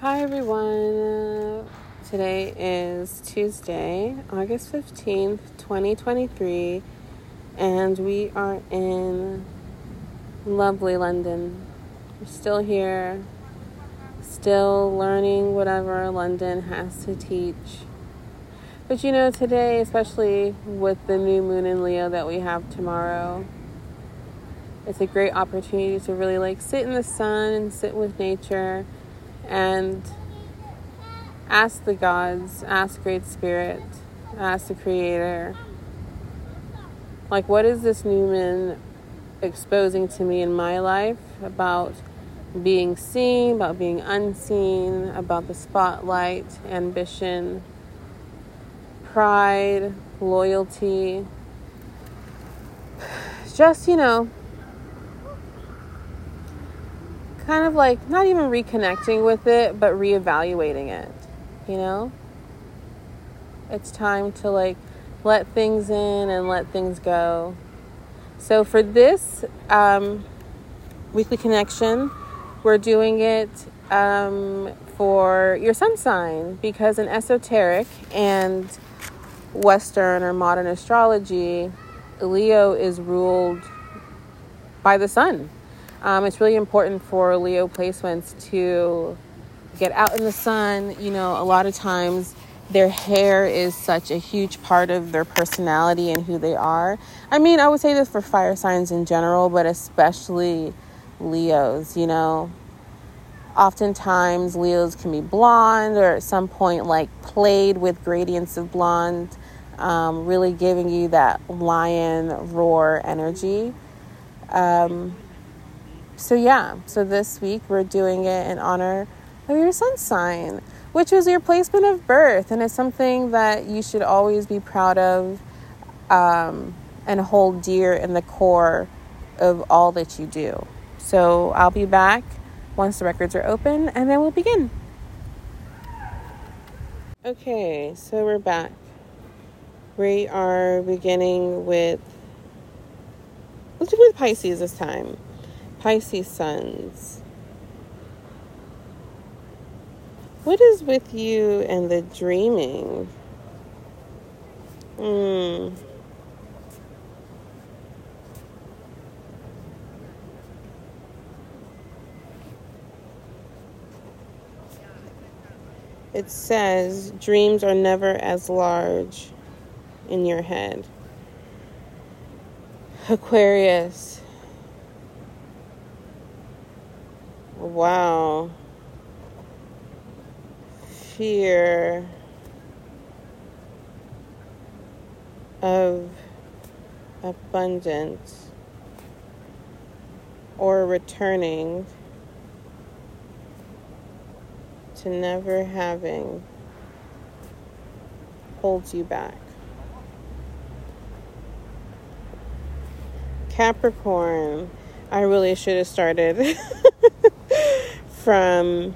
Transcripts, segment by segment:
Hi everyone. Today is Tuesday, August 15th, 2023, and we are in lovely London. We're still here, still learning whatever London has to teach. But you know, today, especially with the new moon in Leo that we have tomorrow, it's a great opportunity to really like sit in the sun and sit with nature and ask the gods, ask Great Spirit, ask the Creator, like, what is this new moon exposing to me in my life about being seen, about being unseen, about the spotlight, ambition, pride, loyalty. Just, you know, kind of like not even reconnecting with it, but reevaluating it, you know? It's time to like let things in and let things go. So for this um, weekly connection, we're doing it um, for your sun sign because in esoteric and Western or modern astrology, Leo is ruled by the sun. Um, it's really important for Leo placements to get out in the sun. You know, a lot of times their hair is such a huge part of their personality and who they are. I mean, I would say this for fire signs in general, but especially Leos, you know. Oftentimes, Leos can be blonde or at some point, like played with gradients of blonde, um, really giving you that lion roar energy. Um, so, yeah, so this week we're doing it in honor of your sun sign, which was your placement of birth. And it's something that you should always be proud of um, and hold dear in the core of all that you do. So, I'll be back once the records are open and then we'll begin. Okay, so we're back. We are beginning with, let's do with Pisces this time. Pisces suns. What is with you and the dreaming? Hmm. It says dreams are never as large in your head. Aquarius. Wow. Fear of abundance or returning to never having holds you back. Capricorn, I really should have started from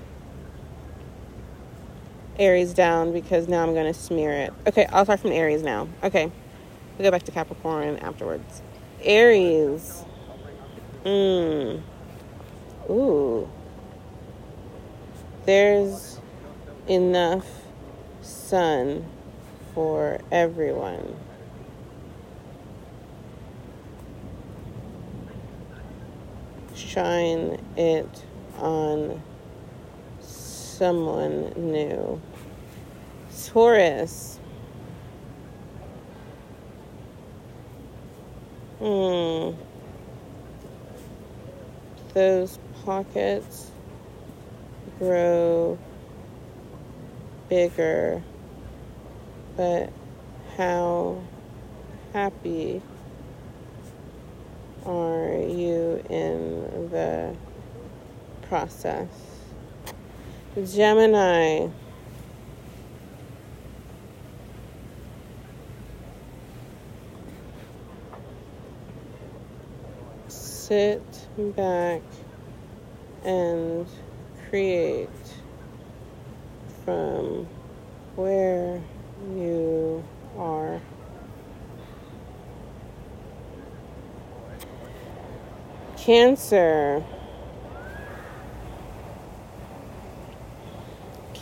Aries down because now I'm going to smear it. Okay, I'll start from Aries now. Okay, we'll go back to Capricorn afterwards. Aries. Mmm. Ooh. There's enough sun for everyone. Shine it on someone new. Taurus. Hmm. Those pockets grow bigger, but how happy are you in the process. Gemini. Sit back and create from where you are. Cancer.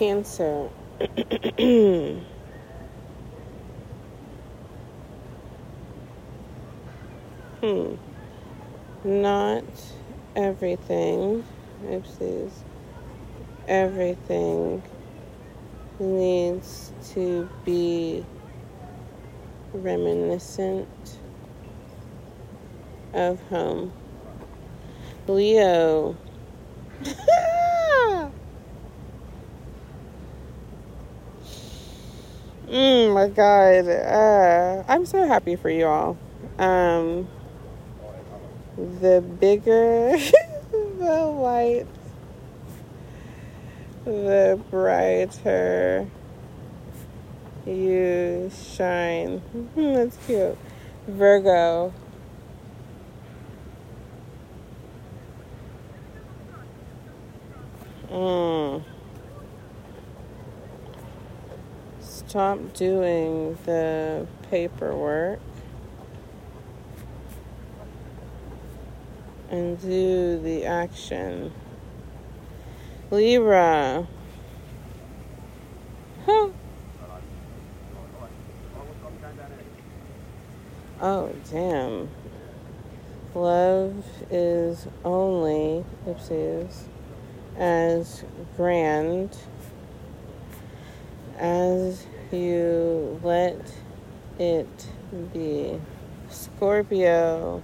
Cancer. hmm. Not everything. Oopsies. Everything needs to be reminiscent of home. Leo. mm, my God. Uh, I'm so happy for you all. Um, the bigger the light, the brighter you shine. That's cute. Virgo. Mm. Stop doing the paperwork and do the action. Libra. Oh, damn. Love is only, oopsies, as grand as you let it be. Scorpio.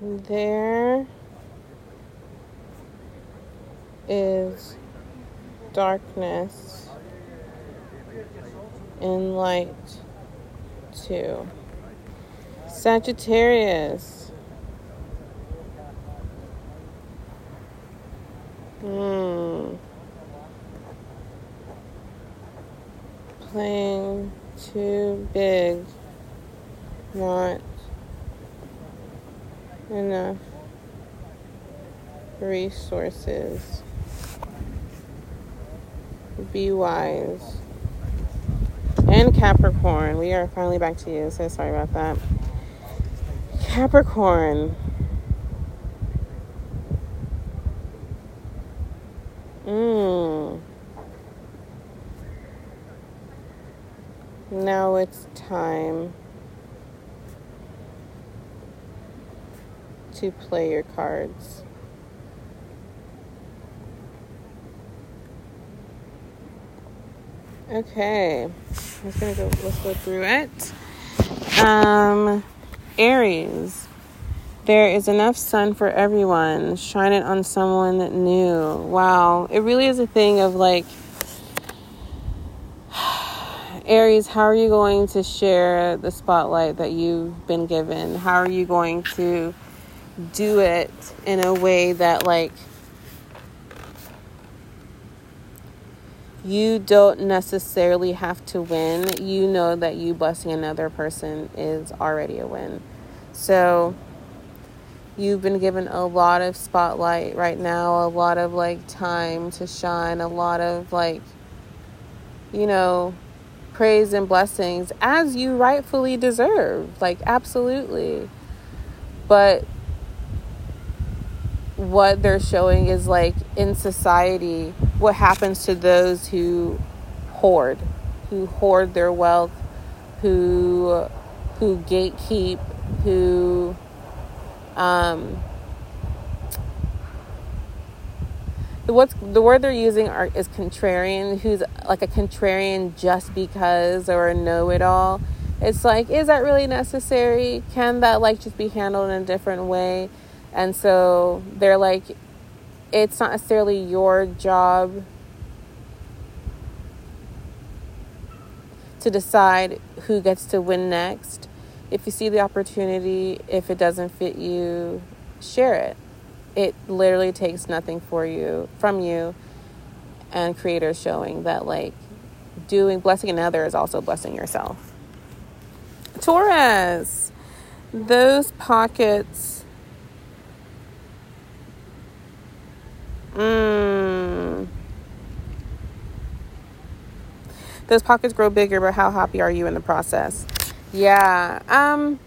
There is darkness and light too. Sagittarius. Hmm. Playing too big. Not enough resources. Be wise. And Capricorn. We are finally back to you, so sorry about that. Capricorn. Mmm. Now it's time to play your cards. Okay, let's gonna go. Let's go through it. Um, Aries, there is enough sun for everyone. Shine it on someone new. Wow, it really is a thing of like. Aries, how are you going to share the spotlight that you've been given? How are you going to do it in a way that like you don't necessarily have to win. You know that you blessing another person is already a win. So you've been given a lot of spotlight right now, a lot of like time to shine, a lot of like you know, praise and blessings as you rightfully deserve. Like absolutely. But what they're showing is like in society what happens to those who hoard who hoard their wealth who who gatekeep who um what's the word they're using are, is contrarian who's like a contrarian just because or a know-it-all it's like is that really necessary can that like just be handled in a different way and so they're like, it's not necessarily your job to decide who gets to win next. If you see the opportunity, if it doesn't fit you, share it. It literally takes nothing for you from you and creators showing that like doing blessing another is also blessing yourself. Taurus, those pockets Mm. Those pockets grow bigger, but how happy are you in the process? Yeah. Um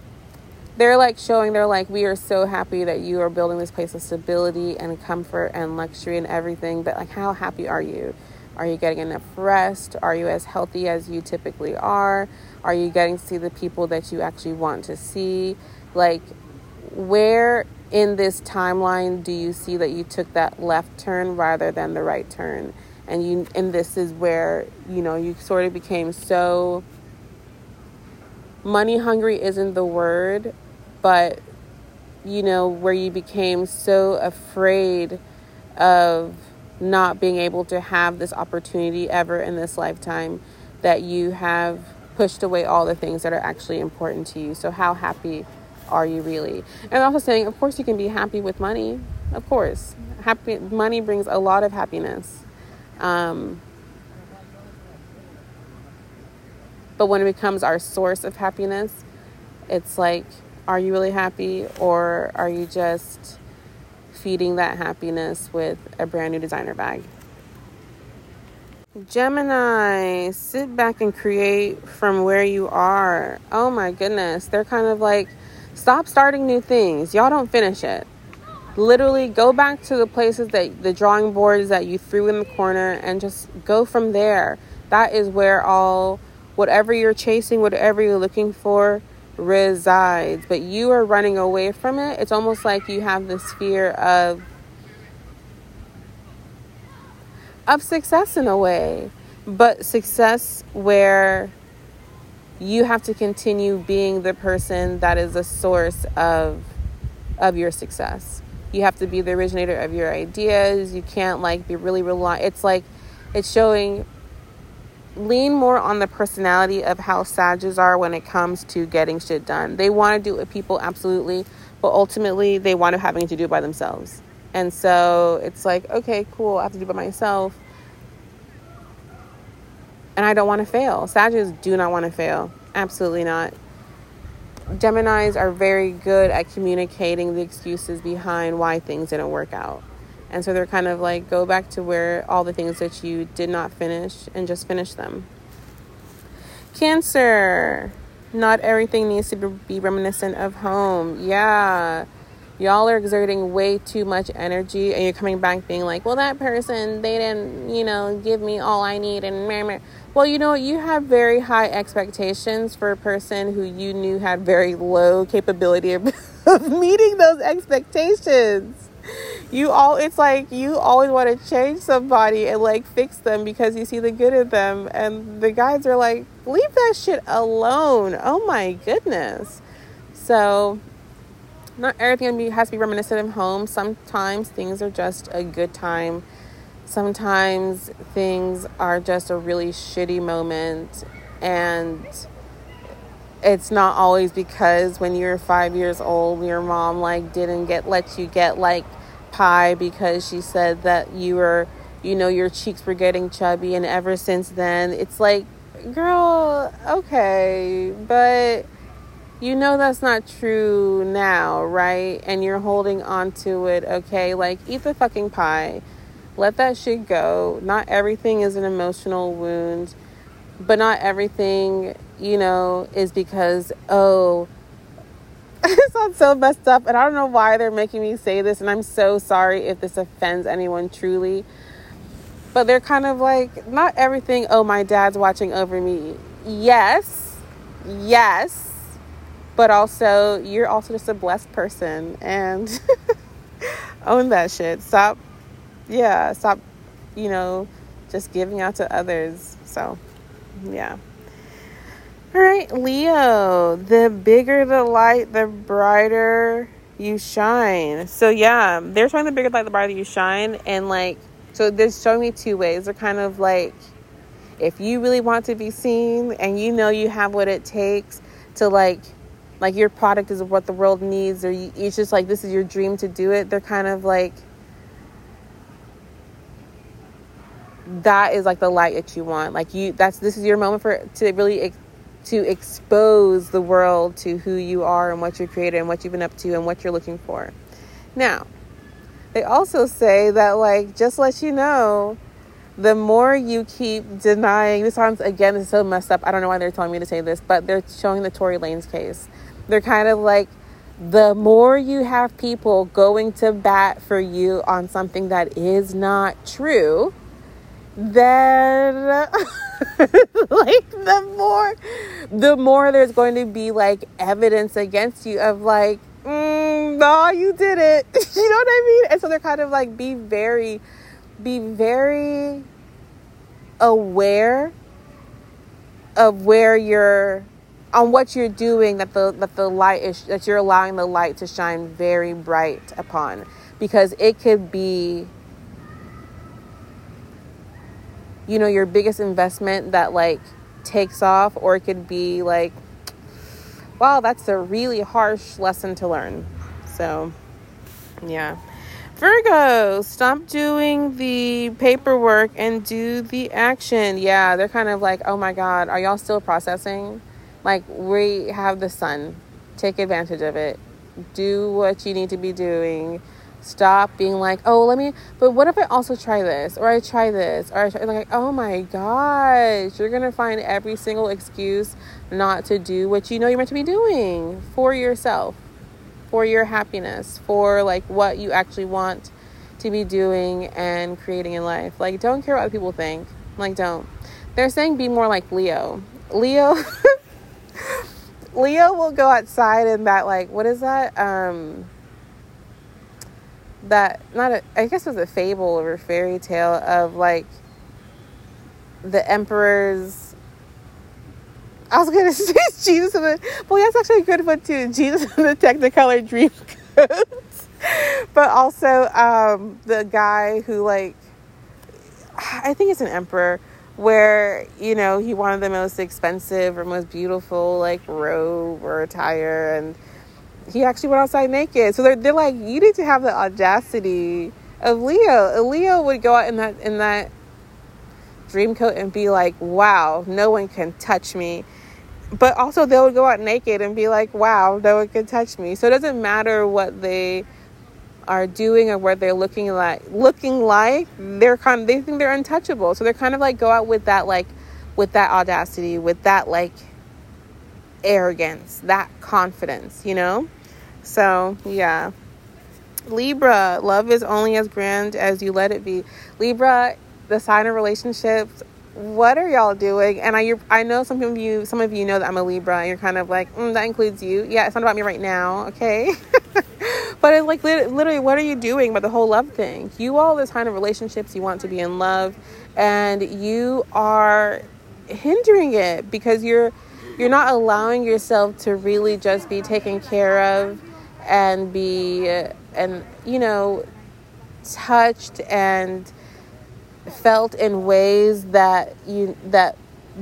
they're like showing they're like we are so happy that you are building this place of stability and comfort and luxury and everything but like how happy are you? Are you getting enough rest? Are you as healthy as you typically are? Are you getting to see the people that you actually want to see? Like where in this timeline do you see that you took that left turn rather than the right turn? And you and this is where you know you sort of became so money hungry isn't the word but you know, where you became so afraid of not being able to have this opportunity ever in this lifetime that you have pushed away all the things that are actually important to you. So, how happy are you really? And also saying, of course, you can be happy with money. Of course, happy money brings a lot of happiness. Um, but when it becomes our source of happiness, it's like are you really happy or are you just feeding that happiness with a brand new designer bag? Gemini, sit back and create from where you are. Oh my goodness. They're kind of like, stop starting new things. Y'all don't finish it. Literally go back to the places that the drawing boards that you threw in the corner and just go from there. That is where all, whatever you're chasing, whatever you're looking for, resides, but you are running away from it. It's almost like you have this fear of of success in a way, but success where you have to continue being the person that is the source of of your success. You have to be the originator of your ideas. You can't like be really reliant. It's like it's showing lean more on the personality of how Sags are when it comes to getting shit done. They want to do it with people, absolutely, but ultimately they want to having to do it by themselves. And so it's like, okay, cool, I have to do it by myself. And I don't want to fail. Sags do not want to fail. Absolutely not. Geminis are very good at communicating the excuses behind why things didn't work out. And so they're kind of like, go back to where all the things that you did not finish and just finish them. Cancer. Not everything needs to be reminiscent of home. Yeah. Y'all are exerting way too much energy and you're coming back being like, well, that person, they didn't, you know, give me all I need and meh. Well, you know, you have very high expectations for a person who you knew had very low capability of meeting those expectations you all it's like you always want to change somebody and like fix them because you see the good in them and the guys are like leave that shit alone. Oh my goodness. So not everything has to be reminiscent of home. Sometimes things are just a good time. Sometimes things are just a really shitty moment and it's not always because when you're five years old your mom like didn't get let you get like pie because she said that you were, you know, your cheeks were getting chubby. And ever since then, it's like, girl, okay, but you know that's not true now, right? And you're holding on to it, okay? Like, eat the fucking pie. Let that shit go. Not everything is an emotional wound, but not everything, you know, is because, oh, it sounds so messed up, and I don't know why they're making me say this, and I'm so sorry if this offends anyone truly. But they're kind of like, not everything, oh, my dad's watching over me. Yes, yes, but also, you're also just a blessed person, and own that shit. Stop, yeah, stop, you know, just giving out to others. So, yeah. All right, Leo, the bigger the light, the brighter you shine. So, yeah, they're showing the bigger light, the brighter you shine. And, like, so they're showing me two ways. They're kind of like, if you really want to be seen and you know you have what it takes to, like, like your product is what the world needs, or you, it's just like this is your dream to do it, they're kind of like, that is like the light that you want. Like, you, that's this is your moment for to really to expose the world to who you are and what you created and what you've been up to and what you're looking for. Now, they also say that, like, just let you know, the more you keep denying, this sounds again, this is so messed up. I don't know why they're telling me to say this, but they're showing the Tory Lanez case. They're kind of like, the more you have people going to bat for you on something that is not true, then like the more the more there's going to be like evidence against you of like mm, no you did it. You know what i mean? And so they're kind of like be very be very aware of where you're on what you're doing that the that the light is that you're allowing the light to shine very bright upon. Because it could be you know your biggest investment that like takes off or it could be like wow that's a really harsh lesson to learn. So yeah. Virgo stop doing the paperwork and do the action. Yeah they're kind of like oh my god are y'all still processing? Like we have the sun. Take advantage of it. Do what you need to be doing stop being like, oh, let me, but what if I also try this? Or I try this? Or I try, like, oh my gosh, you're going to find every single excuse not to do what you know you're meant to be doing for yourself, for your happiness, for like what you actually want to be doing and creating in life. Like, don't care what other people think. Like, don't. They're saying be more like Leo. Leo. Leo will go outside and that like what is that? Um that not a, I guess it was a fable or a fairy tale of like the emperor's I was gonna say Jesus in the well yeah that's actually a good one too. Jesus in the Technicolor dream but also um, the guy who like I think it's an emperor where you know he wanted the most expensive or most beautiful like robe or attire and he actually went outside naked. So they're, they're like, you need to have the audacity of Leo. Leo would go out in that in that dream coat and be like, wow, no one can touch me. But also they would go out naked and be like, wow, no one can touch me. So it doesn't matter what they are doing or what they're looking like looking like, they're kind of, they think they're untouchable. So they're kind of like go out with that like with that audacity, with that like arrogance, that confidence, you know? So, yeah. Libra, love is only as grand as you let it be. Libra, the sign of relationships. What are y'all doing? And I, I know some of you, some of you know that I'm a Libra, and you're kind of like, mm, that includes you. Yeah, it's not about me right now, okay? but it's like literally, what are you doing about the whole love thing? You all the kind of relationships. You want to be in love, and you are hindering it because you're you're not allowing yourself to really just be taken care of and be and you know touched and felt in ways that you that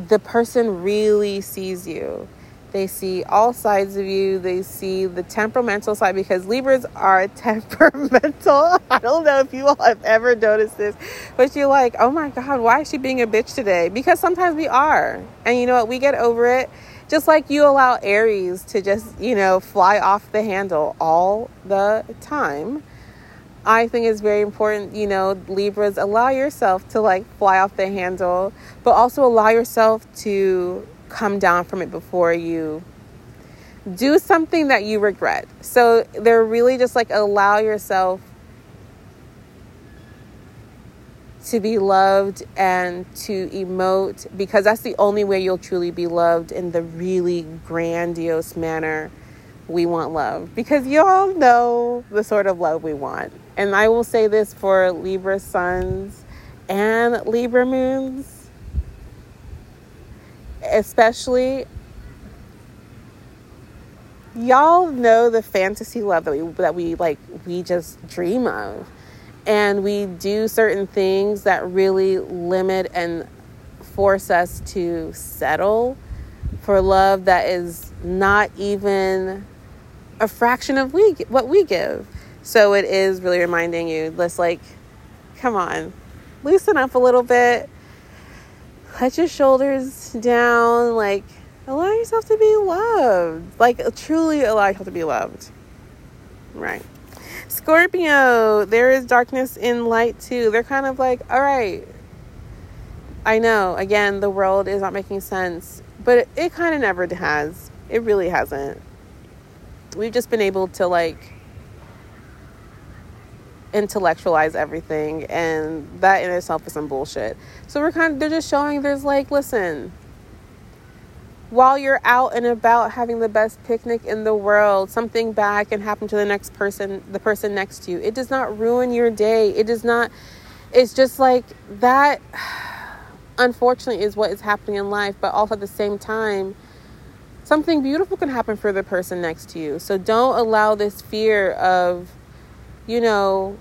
the person really sees you. They see all sides of you. They see the temperamental side because libras are temperamental. I don't know if you all have ever noticed this but you're like oh my god why is she being a bitch today? Because sometimes we are. And you know what? We get over it just like you allow Aries to just, you know, fly off the handle all the time. I think it's very important, you know, Libras, allow yourself to like fly off the handle, but also allow yourself to come down from it before you do something that you regret. So they're really just like allow yourself to be loved and to emote because that's the only way you'll truly be loved in the really grandiose manner we want love because you all know the sort of love we want. And I will say this for Libra suns and Libra moons, especially. Y'all know the fantasy love that we that we like we just dream of and we do certain things that really limit and force us to settle for love that is not even a fraction of we what we give. So it is really reminding you, let's like, come on, loosen up a little bit, let your shoulders down, like allow yourself to be loved, like truly allow yourself to be loved, right? Scorpio, there is darkness in light too. They're kind of like, all right, I know, again, the world is not making sense, but it, it kind of never has. It really hasn't. we've just been able to like intellectualize everything and that in itself is some bullshit so we're kind of they're just showing there's like listen while you're out and about having the best picnic in the world something bad can happen to the next person the person next to you. It does not ruin your day. It does not it's just like that unfortunately is what is happening in life but also at the same time something beautiful can happen for the person next to you. So don't allow this fear of you know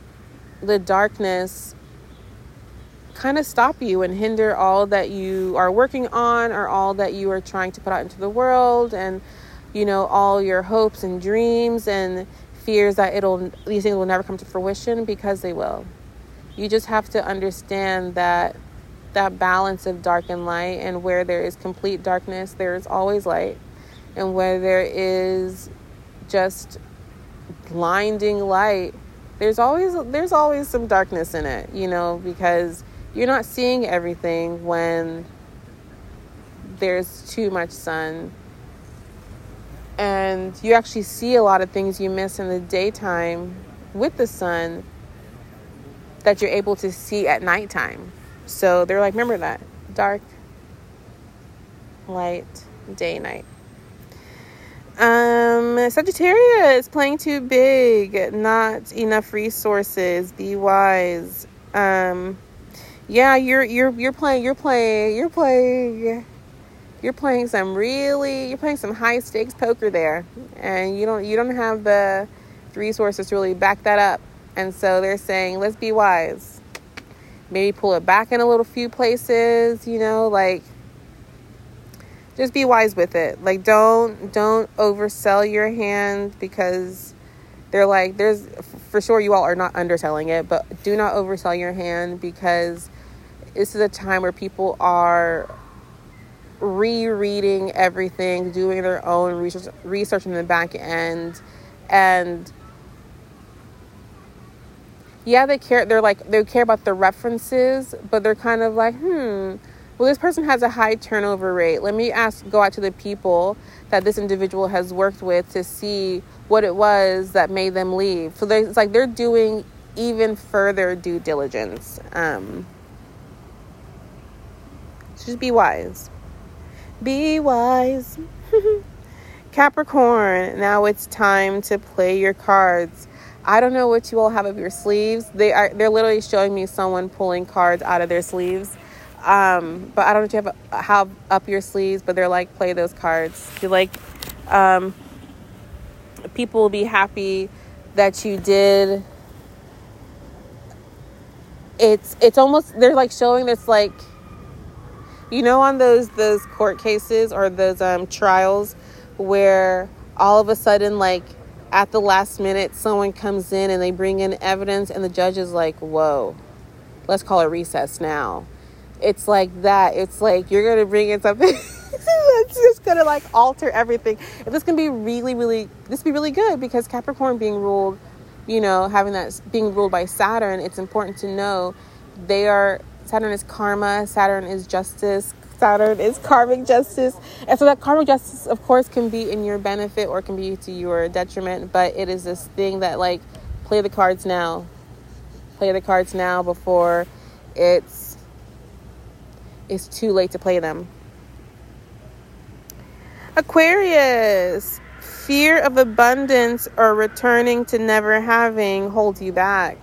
the darkness kind of stop you and hinder all that you are working on or all that you are trying to put out into the world and you know all your hopes and dreams and fears that it'll these things will never come to fruition because they will. You just have to understand that that balance of dark and light and where there is complete darkness there is always light. And where there is just blinding light there's always there's always some darkness in it, you know, because you're not seeing everything when there's too much sun. And you actually see a lot of things you miss in the daytime with the sun that you're able to see at nighttime. So they're like, remember that dark, light, day, night. Um, Sagittarius playing too big, not enough resources. Be wise. Um, yeah, you're you're you're playing you're playing you're playing you're playing some really you're playing some high stakes poker there, and you don't you don't have the resources to really back that up. And so they're saying, let's be wise. Maybe pull it back in a little few places. You know, like just be wise with it. Like don't don't oversell your hand because they're like there's for sure you all are not underselling it, but do not oversell your hand because this is a time where people are rereading everything, doing their own research research in the back end and yeah, they care they're like they care about the references, but they're kind of like, hmm, well, this person has a high turnover rate. Let me ask, go out to the people that this individual has worked with to see what it was that made them leave. So it's like they're doing even further due diligence. Um, just be wise. Be wise. Capricorn, now it's time to play your cards. I don't know what you all have up your sleeves. They are they're literally showing me someone pulling cards out of their sleeves. Um, but I don't know if you have have up your sleeves, but they're like play those cards. You like um, people will be happy that you did. It's it's almost they're like showing this like you know on those those court cases or those um, trials where all of a sudden like at the last minute someone comes in and they bring in evidence and the judge is like whoa let's call it recess now it's like that. It's like you're gonna bring in something that's just gonna like alter everything. And this can be really, really this be really good because Capricorn being ruled, you know, having that being ruled by Saturn, it's important to know they are Saturn is karma, Saturn is justice, Saturn is karmic justice. And so that karmic justice of course can be in your benefit or can be to your detriment, but it is this thing that like play the cards now. Play the cards now before it's it's too late to play them. Aquarius, fear of abundance or returning to never having holds you back.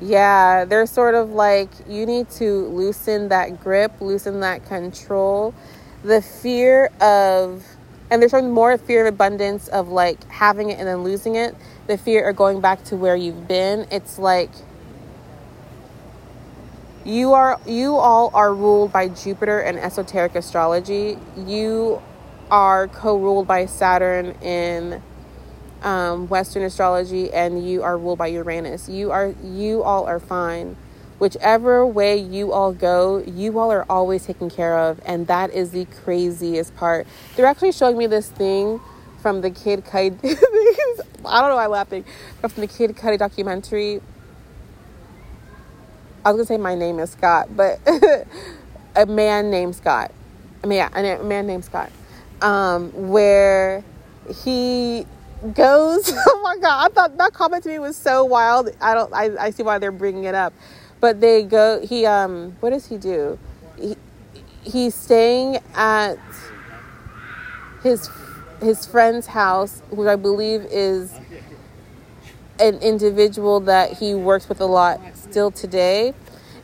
Yeah, they're sort of like you need to loosen that grip, loosen that control. The fear of, and there's showing more fear of abundance of like having it and then losing it. The fear of going back to where you've been. It's like you are you all are ruled by Jupiter and esoteric astrology. You are co-ruled by Saturn in um, Western astrology, and you are ruled by Uranus. You are you all are fine. Whichever way you all go, you all are always taken care of, and that is the craziest part. They're actually showing me this thing from the Kid Cudi. I don't know why I'm laughing, but from the Kid Cudi documentary I was gonna say my name is Scott, but a man named Scott. I mean, yeah, a man named Scott, um, where he goes. oh my god! I thought that comment to me was so wild. I don't. I, I see why they're bringing it up, but they go. He um. What does he do? He, he's staying at his his friend's house, which I believe is an individual that he works with a lot still today.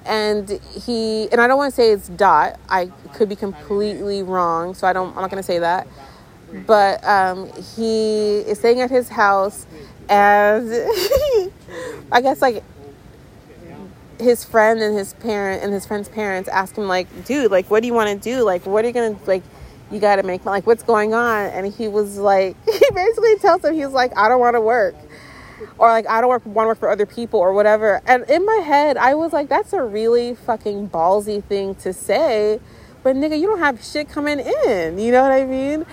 And he and I don't want to say it's Dot. I could be completely wrong, so I don't. I'm not going to say that. But um, he is staying at his house, and I guess like his friend and his parent and his friend's parents ask him like, "Dude, like, what do you want to do? Like, what are you gonna like?" You got to make like what's going on, and he was like, he basically tells him he's like, I don't want to work or like I don't work want to work for other people or whatever. And in my head, I was like, that's a really fucking ballsy thing to say. But nigga, you don't have shit coming in. You know what I mean?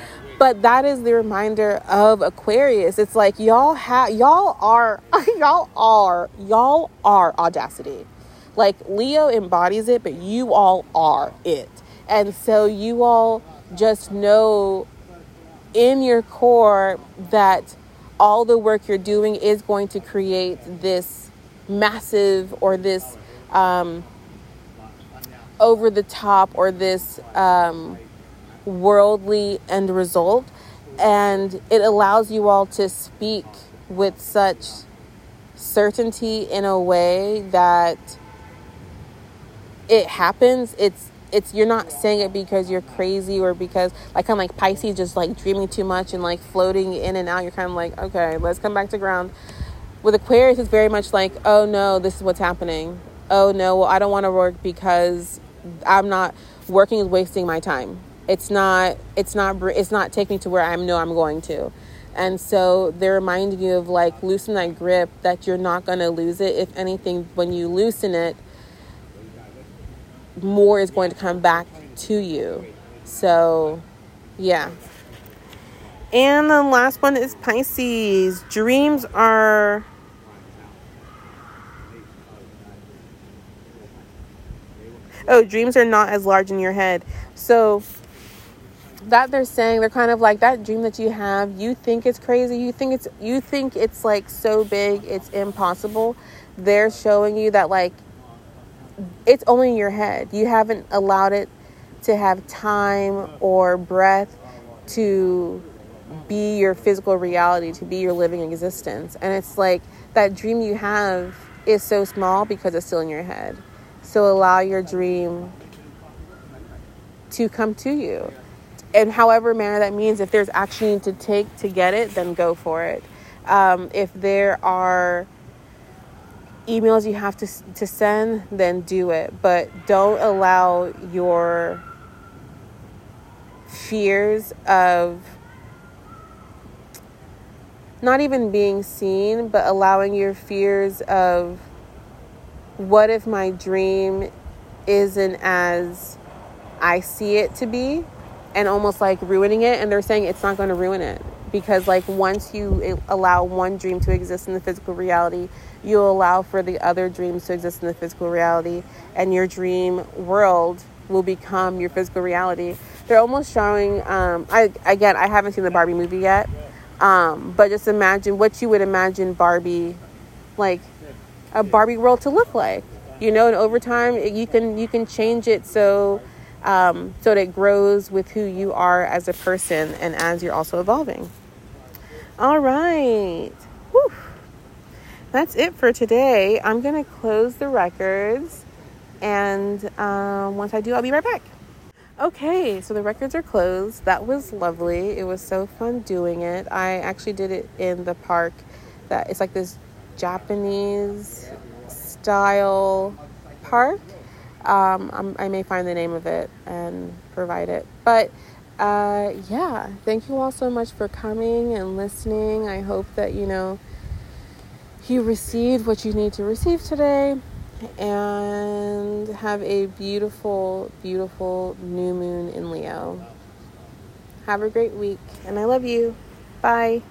But that is the reminder of Aquarius. It's like y'all have y'all are y'all are y'all are audacity. Like Leo embodies it, but you all are it. And so you all just know in your core that all the work you're doing is going to create this massive or this um, over the top or this um, worldly end result. And it allows you all to speak with such certainty in a way that it happens. It's it's you're not saying it because you're crazy or because like of like Pisces just like dreaming too much and like floating in and out. You're kind of like, okay, let's come back to ground. With Aquarius, it's very much like, oh no, this is what's happening. Oh no, well I don't want to work because I'm not working is wasting my time. It's not. It's not. It's not taking me to where I know I'm going to. And so they're reminding you of like loosen that grip that you're not going to lose it. If anything, when you loosen it, more is going to come back to you. So, yeah. And the last one is Pisces. Dreams are. Oh, dreams are not as large in your head. So, that they're saying they're kind of like that dream that you have you think it's crazy you think it's you think it's like so big it's impossible they're showing you that like it's only in your head. You haven't allowed it to have time or breath to be your physical reality, to be your living existence. And it's like that dream you have is so small because it's still in your head. So allow your dream to come to you. And however manner that means, if there's action to take to get it, then go for it. Um, if there are emails you have to to send, then do it. But don't allow your fears of not even being seen, but allowing your fears of what if my dream isn't as I see it to be and almost like ruining it and they're saying it's not going to ruin it because like once you allow one dream to exist in the physical reality you'll allow for the other dreams to exist in the physical reality, and your dream world will become your physical reality. They're almost showing. Um, I again, I haven't seen the Barbie movie yet, um, but just imagine what you would imagine Barbie, like a Barbie world to look like. You know, and over time you can you can change it so um, so that it grows with who you are as a person and as you're also evolving. All right. Whew that's it for today. I'm going to close the records, and um, once I do, I'll be right back. Okay, so the records are closed. That was lovely. It was so fun doing it. I actually did it in the park. That it's like this Japanese style park. Um, i may find the name of it and provide it. But uh, yeah, thank you all so much for coming and listening. I hope that you know you received what you need to receive today and have a beautiful, beautiful new moon in Leo. Have a great week, and I love you. Bye.